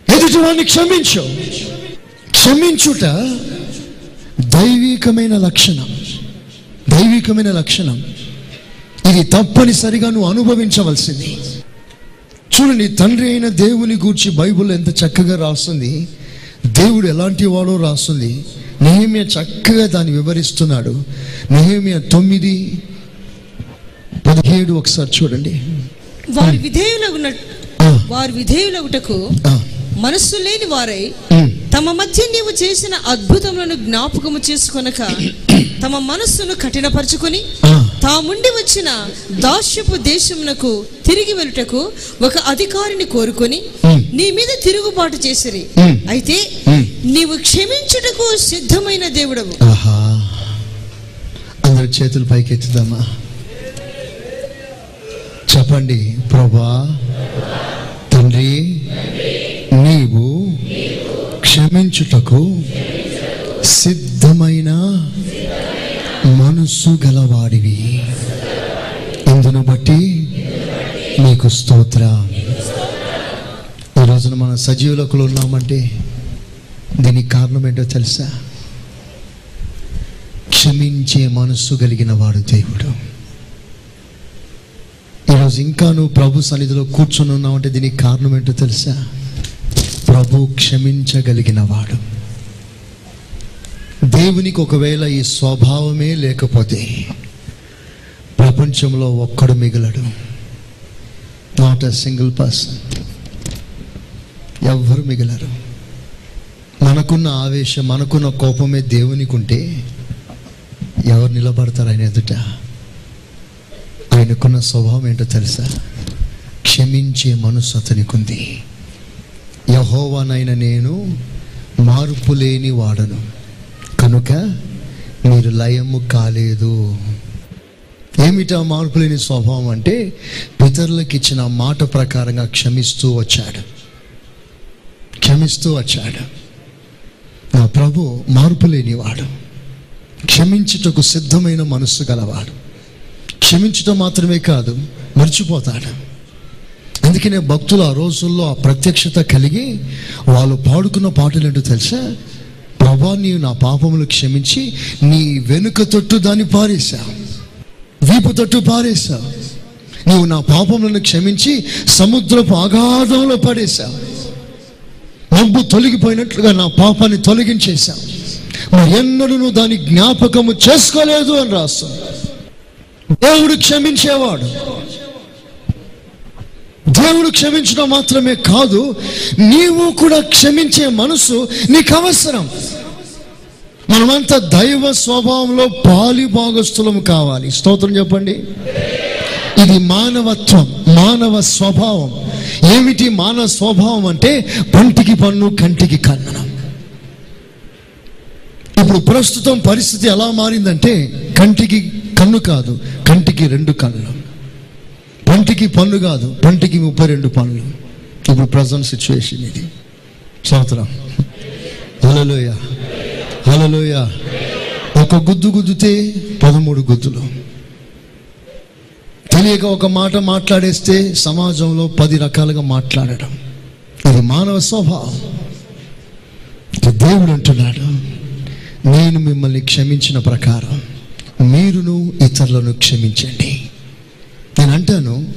ఎదుటివాడిని క్షమించు. క్షమించుట దైవికమైన లక్షణం. దైవికమైన లక్షణం. ఇది తప్పనిసరిగా నువ్వు అనుభవించవలసింది. చూడండి తండ్రి అయిన దేవుని గూర్చి బైబుల్ ఎంత చక్కగా రాస్తుంది. దేవుడు ఎలాంటి వాడో రాస్తుంది. నెహమియా చక్కగా దాన్ని వివరిస్తున్నాడు. నెహమియా తొమ్మిది పదిహేడు ఒకసారి చూడండి. వారి విధేయులగున వారి విధేయులగుటకు మనస్సు లేని వారై తమ మధ్య నీవు చేసిన అద్భుతములను జ్ఞాపకము చేసుకొనక తమ మనస్సును కఠినపరుచుకొని తాముండి వచ్చిన దాస్యపు దేశమునకు తిరిగి వెళ్ళుటకు ఒక అధికారిని కోరుకొని. నీ మీద తిరుగుబాటు చేసిరి. అయితే. నీవు క్షమించుటకు సిద్ధమైన దేవుడవు అందరి చేతులు పైకెత్తుదామా చెప్పండి ప్రభా తండ్రి నీవు క్షమించుటకు సిద్ధమైన మనస్సు గలవాడివి. ఇందును బట్టి నీకు స్తోత్ర. ఈ మన సజీవులకులు ఉన్నామంటే దీనికి కారణం ఏంటో తెలుసా? క్షమించే మనస్సు కలిగిన వాడు దేవుడు. ఈరోజు ఇంకా నువ్వు ప్రభు సన్నిధిలో కూర్చొని ఉన్నావంటే దీనికి కారణం ఏంటో తెలుసా? ప్రభు క్షమించగలిగిన వాడు దేవునికి ఒకవేళ ఈ స్వభావమే లేకపోతే ప్రపంచంలో ఒక్కడు మిగలడు. నాట్ ఎ సింగిల్ పర్సన్ ఎవ్వరు మిగలరు. మనకున్న ఆవేశం మనకున్న కోపమే దేవునికి ఉంటే ఎవరు నిలబడతారు ఆయన ఎదుట? ఆయనకున్న స్వభావం ఏంటో తెలుసా? క్షమించే మనసు అతనికి ఉంది యహోవానైన నేను మార్పు లేని వాడను. కనుక మీరు లయము కాలేదు. ఏమిటా మార్పు లేని స్వభావం అంటే పితరులకు ఇచ్చిన మాట ప్రకారంగా క్షమిస్తూ వచ్చాడు. క్షమిస్తూ వచ్చాడు. నా ప్రభు మార్పు లేనివాడు క్షమించుటకు సిద్ధమైన మనస్సు గలవాడు. క్షమించటం మాత్రమే కాదు మర్చిపోతాడు. అందుకనే భక్తులు ఆ రోజుల్లో ఆ ప్రత్యక్షత కలిగి వాళ్ళు పాడుకున్న పాటలు ఏంటో తెలుసా? ప్రభా నీవు నా పాపములు క్షమించి నీ వెనుక తొట్టు దాన్ని పారేశా. వీపు తొట్టు పారేశా. నీవు నా పాపములను క్షమించి సముద్రపు అగాధంలో పడేశా. మబ్బు తొలగిపోయినట్లుగా నా పాపాన్ని తొలగించేశా. మరి ఎన్నడూ నువ్వు దాని జ్ఞాపకము చేసుకోలేదు అని రాస్తాను దేవుడు క్షమించేవాడు. దేవుడు క్షమించడం మాత్రమే కాదు నీవు కూడా క్షమించే మనసు నీకు అవసరం మనమంతా దైవ స్వభావంలో పాలి భాగస్థులం కావాలి. స్తోత్రం చెప్పండి. ఇది మానవత్వం మానవ స్వభావం. ఏమిటి మానవ స్వభావం అంటే పంటికి పన్ను కంటికి కన్ననం ఇప్పుడు ప్రస్తుతం పరిస్థితి ఎలా మారిందంటే కంటికి కన్ను కాదు కంటికి రెండు కళ్ళు. పంటికి పన్ను కాదు పంటికి ముప్పై రెండు పనులు ఇప్పుడు ప్రజెంట్ సిచ్యువేషన్ ఇది. స్తోత్రం హలోయ హలోయ ఒక గుద్దు గుద్దుతే పదమూడు గుద్దులు. తెలియక ఒక మాట మాట్లాడేస్తే సమాజంలో పది రకాలుగా మాట్లాడడం. ఇది మానవ స్వభావం. దేవుడు అంటున్నాడు. నేను మిమ్మల్ని క్షమించిన ప్రకారం మీరును ఇతరులను క్షమించండి. నేను అంటాను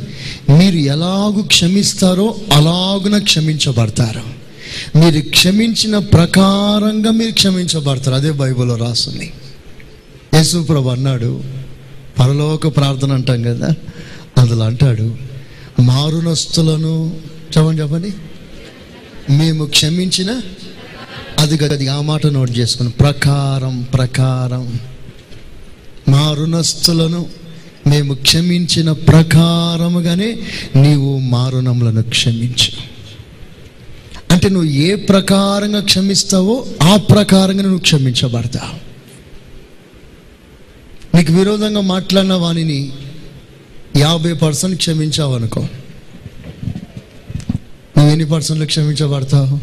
మీరు ఎలాగూ క్షమిస్తారో అలాగున క్షమించబడతారు. మీరు క్షమించిన ప్రకారంగా మీరు క్షమించబడతారు. అదే బైబిల్లో రాస్తుంది. యేసుప్రభు అన్నాడు పరలోక ప్రార్థన అంటాం కదా అందులో అంటాడు మారునస్తులను చెప్పండి చెప్పండి. మేము క్షమించిన అది అది ఆ మాట నోట్ చేసుకుని ప్రకారం ప్రకారం మారునస్తులను మేము క్షమించిన ప్రకారముగానే నీవు మారుణములను క్షమించు. అంటే నువ్వు ఏ ప్రకారంగా క్షమిస్తావో ఆ ప్రకారంగా నువ్వు క్షమించబడతావు నీకు విరోధంగా మాట్లాడిన వాణిని యాభై పర్సెంట్ క్షమించావు అనుకో. నువ్వు ఎన్ని పర్సెంట్లు క్షమించబడతావు?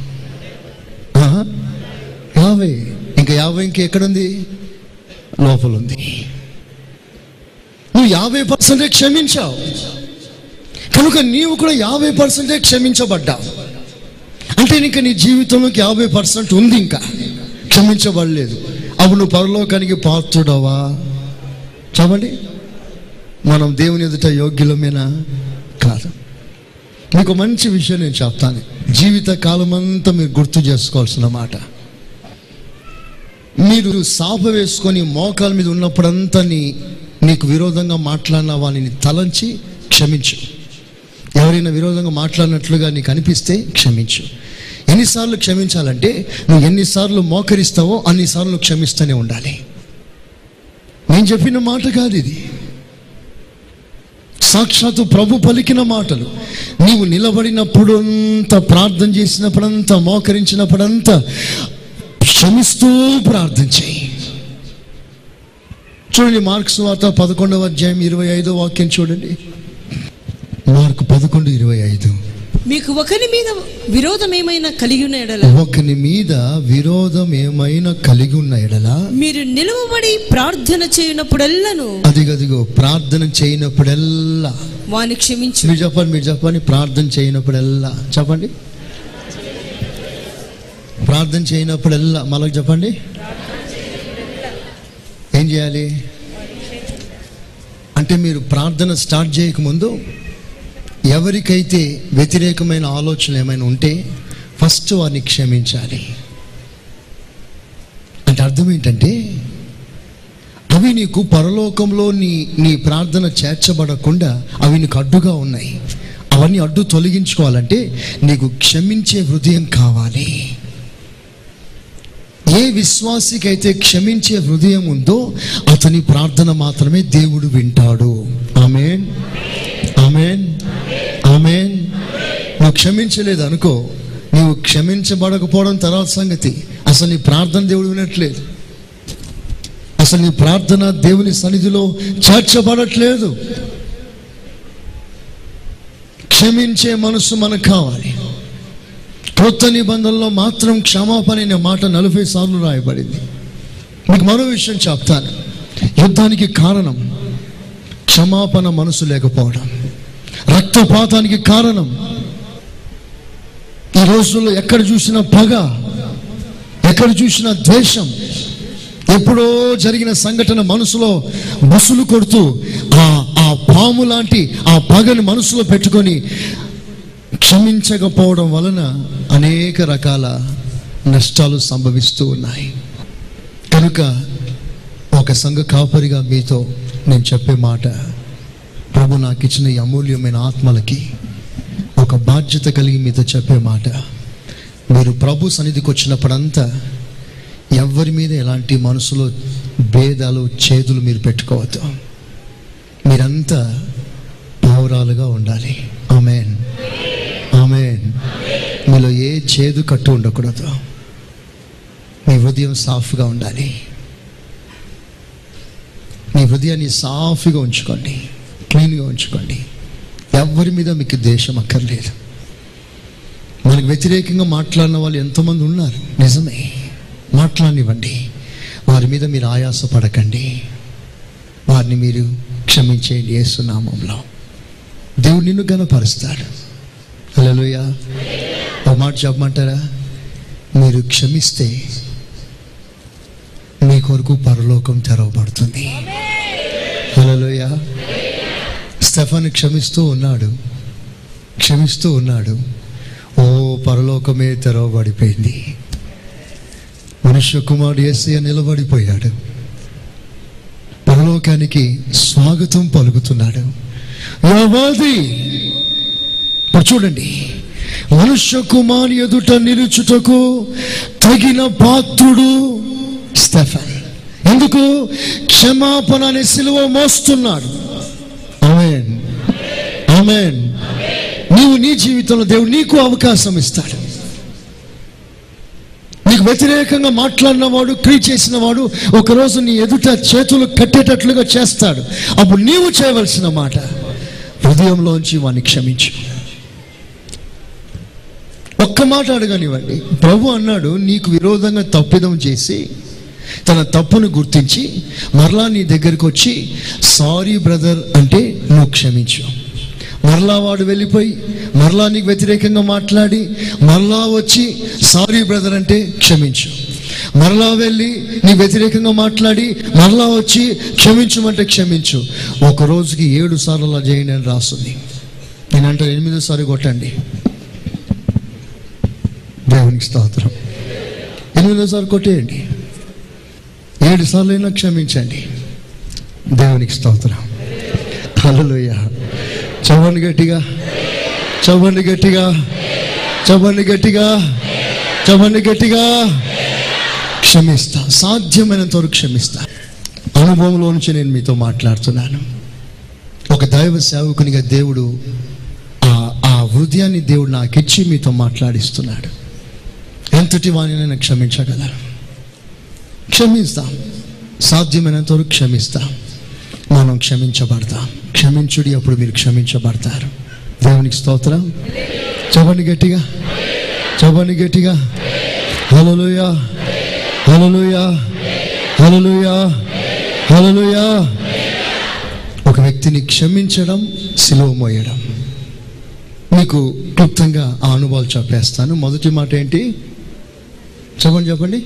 ఆహా, యాభై. ఇంకా యాభై ఇంకా ఎక్కడుంది లోపల ఉంది నువ్వు యాభై పర్సెంటే క్షమించావు. కనుక నీవు కూడా యాభై పర్సెంటే క్షమించబడ్డావు. అంటే ఇంకా నీ జీవితంలోకి యాభై పర్సెంట్ ఉంది ఇంకా. క్షమించబడలేదు. అప్పుడు నువ్వు పరలోకానికి పాత్రుడవా? చెప్పండి. మనం దేవుని ఎదుట యోగ్యులమేనా? కాదు. మీకు మంచి విషయం నేను చెప్తాను. జీవిత కాలం అంతా మీరు గుర్తు చేసుకోవాల్సిన మాట. మీరు సాప వేసుకొని మోకాల మీద ఉన్నప్పుడంతా నీ నీకు విరోధంగా మాట్లాడిన వారిని తలంచి క్షమించు. ఎవరైనా విరోధంగా మాట్లాడినట్లుగా నీకు అనిపిస్తే క్షమించు. ఎన్నిసార్లు క్షమించాలంటే నువ్వు ఎన్నిసార్లు మోకరిస్తావో అన్నిసార్లు క్షమిస్తూనే ఉండాలి. నేను చెప్పిన మాట కాదు ఇది. సాక్షాత్తు ప్రభు పలికిన మాటలు. నీవు నిలబడినప్పుడంతా ప్రార్థన చేసినప్పుడంతా మోకరించినప్పుడంతా క్షమిస్తూ ప్రార్థన చేయి చూడండి మార్క్స్ వార్త పదకొండవ అధ్యాయం ఇరవై ఐదో వాక్యం చూడండి. మార్కు పదకొండు ఇరవై ఐదు. మీకు ఒకరి మీద విరోధం ఏమైనా కలిగి ఉన్న ఎడల? ఒకని మీద విరోధం ఏమైనా కలిగి ఉన్న ఎడలా? మీరు నిలువబడి ప్రార్థన చేయనప్పుడెల్లను? అది గదిగో ప్రార్థన చేయనప్పుడల్లా. వాని క్షమించు. మీరు చెప్పండి మీరు చెప్పండి ప్రార్థన చేయనప్పుడల్లా. చెప్పండి. ప్రార్థన చేయనప్పుడల్లా. మళ్ళీ చెప్పండి. ఏం చేయాలి? అంటే మీరు ప్రార్థన స్టార్ట్ చేయకముందు ఎవరికైతే వ్యతిరేకమైన ఆలోచనలు ఏమైనా ఉంటే ఫస్ట్ వారిని క్షమించాలి. అంటే అర్థం ఏంటంటే అవి నీకు పరలోకంలో నీ నీ ప్రార్థన చేర్చబడకుండా అవి నీకు అడ్డుగా ఉన్నాయి. అవన్నీ అడ్డు తొలగించుకోవాలంటే నీకు క్షమించే హృదయం కావాలి. ఏ విశ్వాసికైతే క్షమించే హృదయం ఉందో అతని ప్రార్థన మాత్రమే దేవుడు వింటాడు. ఆమెన్. ఆమెన్. ఆమెన్. నువ్వు క్షమించలేదు అనుకో నువ్వు క్షమించబడకపోవడం తర్వాత సంగతి. అసలు నీ ప్రార్థన దేవుడు వినట్లేదు. అసలు నీ ప్రార్థన దేవుని సన్నిధిలో చేర్చబడట్లేదు క్షమించే మనసు మనకు కావాలి. కొత్త నిబంధనలో మాత్రం క్షమాపణ అనే మాట నలభై సార్లు రాయబడింది. మీకు మరో విషయం చెప్తాను. యుద్ధానికి కారణం క్షమాపణ మనసు లేకపోవడం. రక్తపాతానికి కారణం ఈ రోజుల్లో ఎక్కడ చూసినా పగ ఎక్కడ చూసినా ద్వేషం ఎప్పుడో జరిగిన సంఘటన మనసులో బస్సులు కొడుతూ ఆ ఆ పాము లాంటి ఆ పగని మనసులో పెట్టుకొని క్షమించకపోవడం వలన అనేక రకాల నష్టాలు సంభవిస్తూ ఉన్నాయి. కనుక ఒక సంఘ కాపరిగా మీతో నేను చెప్పే మాట ప్రభు నాకు ఇచ్చిన ఈ అమూల్యమైన ఆత్మలకి ఒక బాధ్యత కలిగి మీతో చెప్పే మాట. మీరు ప్రభు సన్నిధికి వచ్చినప్పుడంతా ఎవరి మీద ఎలాంటి మనసులో భేదాలు చేతులు మీరు పెట్టుకోవద్దు. మీరంతా పావురాలుగా ఉండాలి. ఆమె ఆమె మీలో ఏ చేదు కట్టు ఉండకూడదు. మీ హృదయం సాఫ్గా ఉండాలి. మీ హృదయాన్ని సాఫ్గా ఉంచుకోండి. క్లీన్గా ఉంచుకోండి. ఎవరి మీద మీకు దేశం అక్కర్లేదు. మనకు వ్యతిరేకంగా మాట్లాడిన వాళ్ళు ఎంతోమంది ఉన్నారు. నిజమే. మాట్లాడనివ్వండి. వారి మీద మీరు ఆయాస పడకండి వారిని మీరు క్షమించేయండి యేసునామంలో. దేవుడు నిన్ను గనపరుస్తాడు అలలుయా ఒక మాట చెప్పమంటారా? మీరు క్షమిస్తే మీ కొరకు పరలోకం తెరవబడుతుంది. అలలుయా స్టెఫన్ క్షమిస్తూ ఉన్నాడు. క్షమిస్తూ ఉన్నాడు. ఓ పరలోకమే తెరవబడిపోయింది. మనుష్య కుమారుడు ఏసయ్య నిలబడిపోయాడు. పరలోకానికి స్వాగతం పలుకుతున్నాడు. యావాది ఇప్పుడు చూడండి. మనుష్య కుమారి ఎదుట నిలుచుటకు తగిన పాత్రుడు స్టెఫన్. ఎందుకు? క్షమాపణ అనే సిలువ మోస్తున్నాడు. ఆమెన్. ఆమెన్. నీవు నీ జీవితంలో దేవుడు నీకు అవకాశం ఇస్తాడు. నీకు వ్యతిరేకంగా మాట్లాడినవాడు క్రీ చేసినవాడు చేసిన వాడు ఒకరోజు నీ ఎదుట చేతులు కట్టేటట్లుగా చేస్తాడు. అప్పుడు నీవు చేయవలసిన మాట హృదయంలోంచి వాడిని క్షమించు. ఒక్క మాట అడగనివ్వండి ప్రభు అన్నాడు నీకు విరోధంగా తప్పిదం చేసి తన తప్పును గుర్తించి మరలా నీ దగ్గరికి వచ్చి సారీ బ్రదర్ అంటే నువ్వు క్షమించు. మరలా వాడు వెళ్ళిపోయి మరలా నీకు వ్యతిరేకంగా మాట్లాడి మరలా వచ్చి సారీ బ్రదర్ అంటే క్షమించు. మరలా వెళ్ళి నీ వ్యతిరేకంగా మాట్లాడి మరలా వచ్చి క్షమించమంటే క్షమించు. ఒక రోజుకి ఏడు సార్లు అలా చేయండి అని రాస్తుంది. నేనంటే ఎనిమిదోసారి కొట్టండి. దేవునికి స్తోత్రం. సార్లు కొట్టేయండి. ఏడు సార్లు అయినా క్షమించండి. దేవునికి స్తోత్రం. హల్లెలూయ. చవండి గట్టిగా. చవండి గట్టిగా. చవండి గట్టిగా. చవండి గట్టిగా. క్షమిస్తా. సాధ్యమైనంత వరకు క్షమిస్తా. అనుభవంలో నుంచి నేను మీతో మాట్లాడుతున్నాను. ఒక దైవ సేవకునిగా దేవుడు ఆ ఆ హృదయాన్ని దేవుడు నాకు ఇచ్చి మీతో మాట్లాడిస్తున్నాడు. ఎంతటి వాణినైనా క్షమించగలరు క్షమిస్తాం. సాధ్యమైనంత వరకు క్షమిస్తాం. మనం క్షమించబడతాం. క్షమించుడి అప్పుడు మీరు క్షమించబడతారు. దేవునికి స్తోత్రం. చెప్పండి గట్టిగా. చెప్పండి గట్టిగా. హలలుయా హలలుయా హలలుయా హలలుయా ఒక వ్యక్తిని క్షమించడం సిలువ మోయడం. మీకు క్లుప్తంగా ఆ అనుభవాలు చెప్పేస్తాను. మొదటి మాట ఏంటి? చెప్పండి చెప్పండి.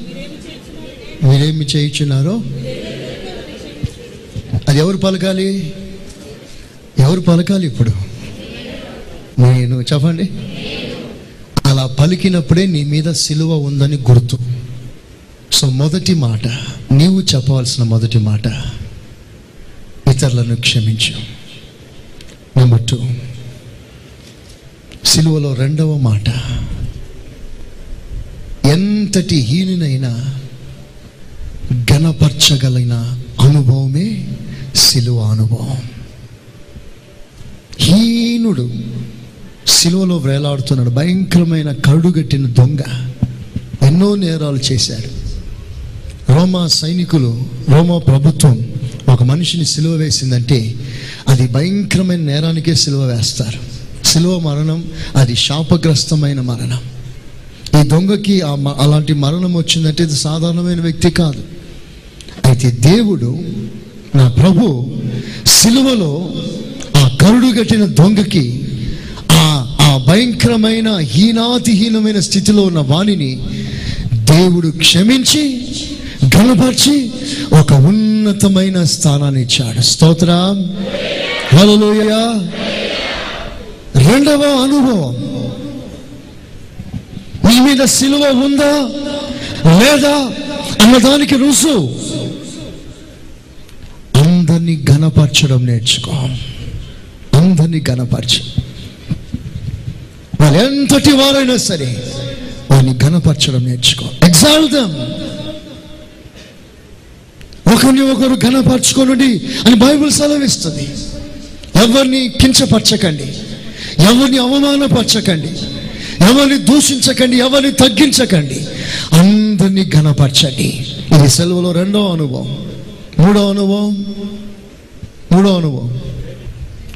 మీరేమి చేయించున్నారో? అది ఎవరు పలకాలి? ఎవరు పలకాలి ఇప్పుడు? నేను చెప్పండి. అలా పలికినప్పుడే నీ మీద సిలువ ఉందని గుర్తు. సో మొదటి మాట నీవు చెప్పవలసిన మొదటి మాట ఇతరులను క్షమించు. Number two. సిలువలో రెండవ మాట ఎంతటి హీనునైనా గణపరచగలిగిన అనుభవమే సిలువ అనుభవం. హీనుడు సిలువలో వేలాడుతున్నాడు భయంకరమైన కరుడుగట్టిన దొంగ ఎన్నో నేరాలు చేశాడు. రోమా సైనికులు రోమా ప్రభుత్వం ఒక మనిషిని సిలువ వేసిందంటే అది భయంకరమైన నేరానికే సిలువ వేస్తారు. సిలువ మరణం అది శాపగ్రస్తమైన మరణం. ఈ దొంగకి ఆ మ- అలాంటి మరణం వచ్చిందంటే ఇది సాధారణమైన వ్యక్తి కాదు. అయితే దేవుడు నా ప్రభు సిలువలో ఆ కరుడు కట్టిన దొంగకి ఆ ఆ భయంకరమైన హీనాతిహీనమైన స్థితిలో ఉన్న వాణిని దేవుడు క్షమించి గణపరిచి ఒక ఉన్నతమైన స్థానాన్ని ఇచ్చాడు. స్తోత్రం. రెండవ అనుభవం. మీద సిలువ ఉందా లేదా అన్నదానికి రుసు అందరినీ ఘనపరచడం నేర్చుకో. అందరినీ ఘనపరచు. వాళ్ళు ఎంతటి వారైనా సరే వారిని ఘనపరచడం నేర్చుకో. ఎగ్జాల్దం ఒకరిని ఒకరు ఘనపరచుకోనండి అని బైబిల్ సెలవిస్తుంది. ఎవరిని కించపరచకండి. ఎవరిని అవమానపరచకండి. ఎవరిని దూషించకండి ఎవరిని తగ్గించకండి అందరినీ ఘనపరచండి. ఇది సెలవులో రెండో అనుభవం. మూడో అనుభవం? మూడో అనుభవం.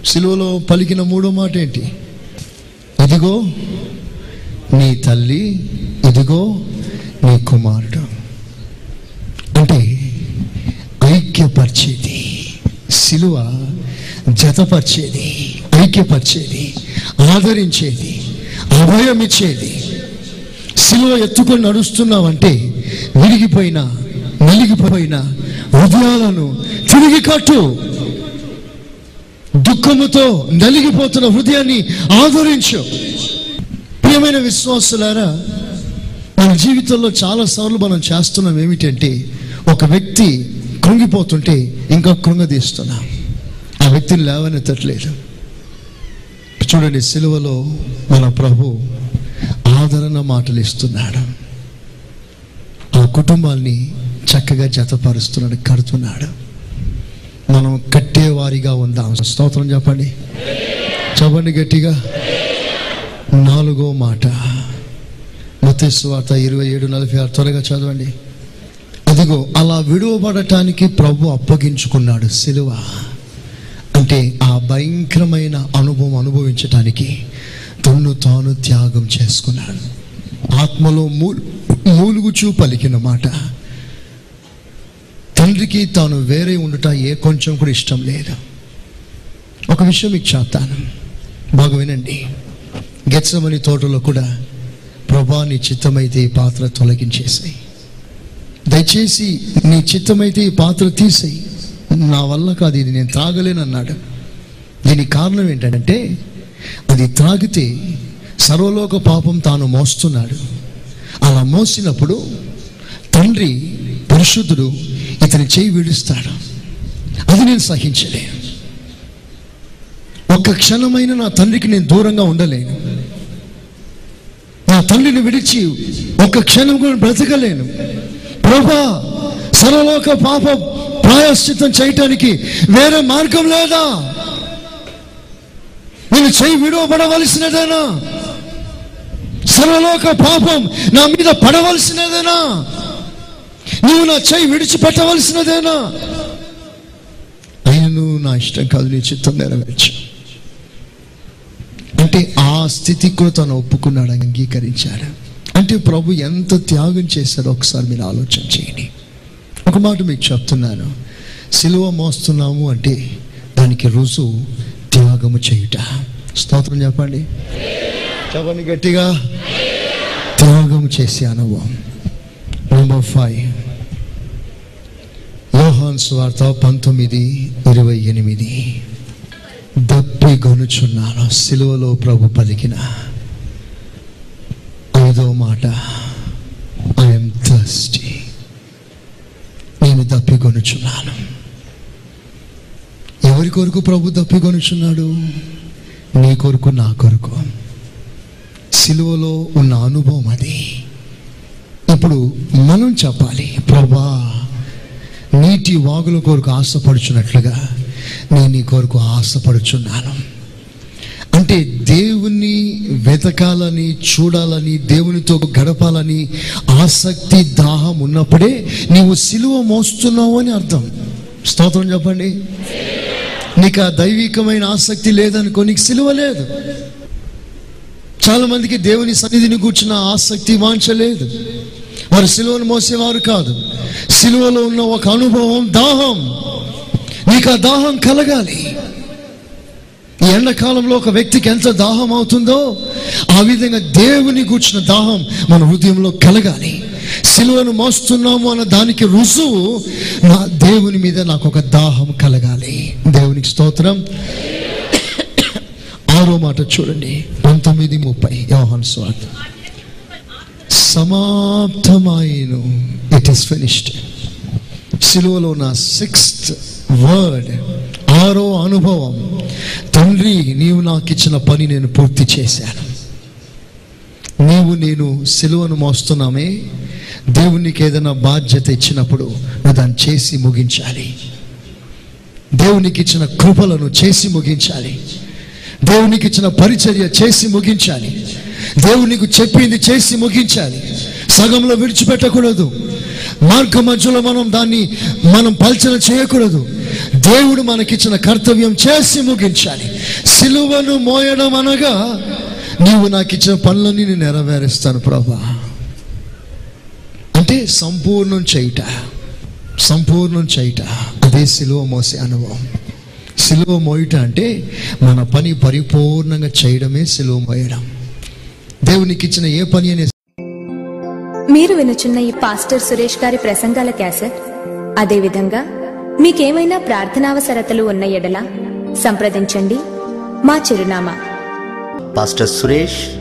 సిలువలో పలికిన మూడో మాట ఏంటి? ఇదిగో నీ తల్లి ఇదిగో నీ కుమారుడు. అంటే ఐక్యపరిచేది. సిలువ జతపరిచేది ఐక్యపరిచేది ఆదరించేది. అభయం ఇచ్చేది. శిలువ ఎత్తుకొని నడుస్తున్నావంటే విరిగిపోయిన నలిగిపోయిన హృదయాలను తిరిగి కట్టు దుఃఖముతో నలిగిపోతున్న హృదయాన్ని ఆదరించు. ప్రియమైన విశ్వాసులారా మన జీవితంలో చాలా సార్లు మనం చేస్తున్నాం ఏమిటంటే ఒక వ్యక్తి కృంగిపోతుంటే ఇంకా కృంగదీస్తున్నాం. ఆ వ్యక్తిని లేవనెత్తట్లేదు. చూడండి సిలువలో మన ప్రభు ఆదరణ మాటలు ఇస్తున్నాడు ఆ కుటుంబాన్ని చక్కగా జతపరుస్తున్నాడు కడుతున్నాడు. మనం కట్టేవారిగా ఉందాం. స్తోత్రం చెప్పండి. చెప్పండి గట్టిగా. నాలుగో మాట. మతేశ్వాత ఇరవై ఏడు నలభై ఆరు. త్వరగా చదవండి. అదిగో అలా విడువబడటానికి ప్రభు అప్పగించుకున్నాడు సిలువ. అంటే ఆ భయంకరమైన అనుభవం అనుభవించటానికి తన్ను తాను త్యాగం చేసుకున్నాడు. ఆత్మలో మూ మూలుగుచూ పలికిన మాట. తండ్రికి తాను వేరే ఉండట ఏ కొంచెం కూడా ఇష్టం లేదు. ఒక విషయం మీకు చెప్తాను. బాగా వినండి. గెచ్చమని తోటలో కూడా ప్రభా నీ చిత్తమైతే ఈ పాత్ర తొలగించేసాయి. దయచేసి నీ చిత్తమైతే ఈ పాత్ర తీసేయి. నా వల్ల కాదు ఇది నేను త్రాగలేనన్నాడు. దీనికి కారణం ఏంటంటే అది త్రాగితే సర్వలోక పాపం తాను మోస్తున్నాడు. అలా మోసినప్పుడు తండ్రి పరిశుద్ధుడు ఇతని చేయి విడుస్తాడు. అది నేను సహించలే. ఒక్క క్షణమైన నా తండ్రికి నేను దూరంగా ఉండలేను. నా తండ్రిని విడిచి ఒక్క క్షణం కూడా బ్రతకలేను. ప్రభా సర్వలోక పాప ప్రాయశ్చితం చేయటానికి వేరే మార్గం లేదా? నేను చేయి విడవబడవలసినదేనా? సర్వలోక పాపం నా మీద పడవలసినదేనా? నువ్వు నా చేయి విడిచిపెట్టవలసినదేనా? నేను నా ఇష్టం కాదు నీ చిత్తం నెరవేర్చు. అంటే ఆ స్థితికి తను ఒప్పుకున్నాడు అంగీకరించాడు. అంటే ప్రభు ఎంత త్యాగం చేశాడో ఒకసారి మీరు ఆలోచన చేయండి. ఒక మాట మీకు చెప్తున్నాను. సిలువ మోస్తున్నాము అంటే దానికి రుజు త్యాగము చేయుట. స్తోత్రం చెప్పండి. చెప్పండి గట్టిగా. త్యాగం చేసే అనుభవం. నెంబర్ ఫైవ్ యోహాన్ స్వార్త పంతొమ్మిది ఇరవై ఎనిమిది. దప్పి గొనుచున్నాను సిలువలో ప్రభు పలికిన. ఐదో మాట. ఐఎమ్ థర్స్టీ నేను దప్పి కొనుచున్నాను ఎవరి కొరకు ప్రభు దప్పి కొనుచున్నాడు నీ కొరకు నా కొరకు. సిలువలో ఉన్న అనుభవం అది. ఇప్పుడు మనం చెప్పాలి ప్రభా నీటి వాగుల కొరకు ఆశపడుచున్నట్లుగా నేను నీ కొరకు ఆశపడుచున్నాను. అంటే దేవుని వెతకాలని చూడాలని దేవునితో గడపాలని ఆసక్తి దాహం ఉన్నప్పుడే నీవు సిలువ మోస్తున్నావు అని అర్థం. స్తోత్రం చెప్పండి. నీకు ఆ దైవికమైన ఆసక్తి లేదనుకో నీకు సిలువ లేదు. చాలా మందికి దేవుని సన్నిధిని కూర్చున్న ఆసక్తి వాంచలేదు వారు సిలువను మోసేవారు కాదు. సిలువలో ఉన్న ఒక అనుభవం దాహం. నీకు ఆ దాహం కలగాలి. ఈ ఎండాకాలంలో ఒక వ్యక్తికి ఎంత దాహం అవుతుందో ఆ విధంగా దేవుని కూర్చున్న దాహం మన హృదయంలో కలగాలి. సిలువను మోస్తున్నాము అన్న దానికి రుజువు నా దేవుని మీద నాకు ఒక దాహం కలగాలి. దేవునికి స్తోత్రం. ఆరో మాట చూడండి. పంతొమ్మిది ముప్పై. యోహన్ స్వార్థ. సమాప్తమాయను. ఇట్ ఈస్ ఫినిష్డ్ సిలువలో నా సిక్స్త్ వర్డ్ ఆరో అనుభవం. తండ్రి నీవు నాకు ఇచ్చిన పని నేను పూర్తి చేశాను. నీవు నేను సిలువను మోస్తున్నామే. దేవునికి ఏదైనా బాధ్యత ఇచ్చినప్పుడు నువ్వు దాన్ని చేసి ముగించాలి. దేవునికి ఇచ్చిన కృపలను చేసి ముగించాలి. దేవునికి ఇచ్చిన పరిచర్య చేసి ముగించాలి. దేవునికి చెప్పింది చేసి ముగించాలి. సగంలో విడిచిపెట్టకూడదు. మార్గ మధ్యలో మనం దాన్ని మనం పల్చన చేయకూడదు. దేవుడు మనకిచ్చిన కర్తవ్యం చేసి ముగించాలి. సిలువను మోయడం అనగా నీవు నాకు ఇచ్చిన పనులన్నీ నేను నెరవేరుస్తాను ప్రభా. అంటే సంపూర్ణం చేయుట. సంపూర్ణం చేయుట. అదే సిలువ మోసే అనుభవం. సిలువ మోయుట అంటే మన పని పరిపూర్ణంగా చేయడమే సిలువ మోయడం. దేవునికి ఇచ్చిన ఏ పని అనే మీరు వినుచున్న ఈ పాస్టర్ సురేష్ గారి ప్రసంగాల క్యాసెట్? అదేవిధంగా మీకేమైనా ప్రార్థనావసరతలు ఉన్న ఎడల సంప్రదించండి. మా చిరునామా. Pastor Suresh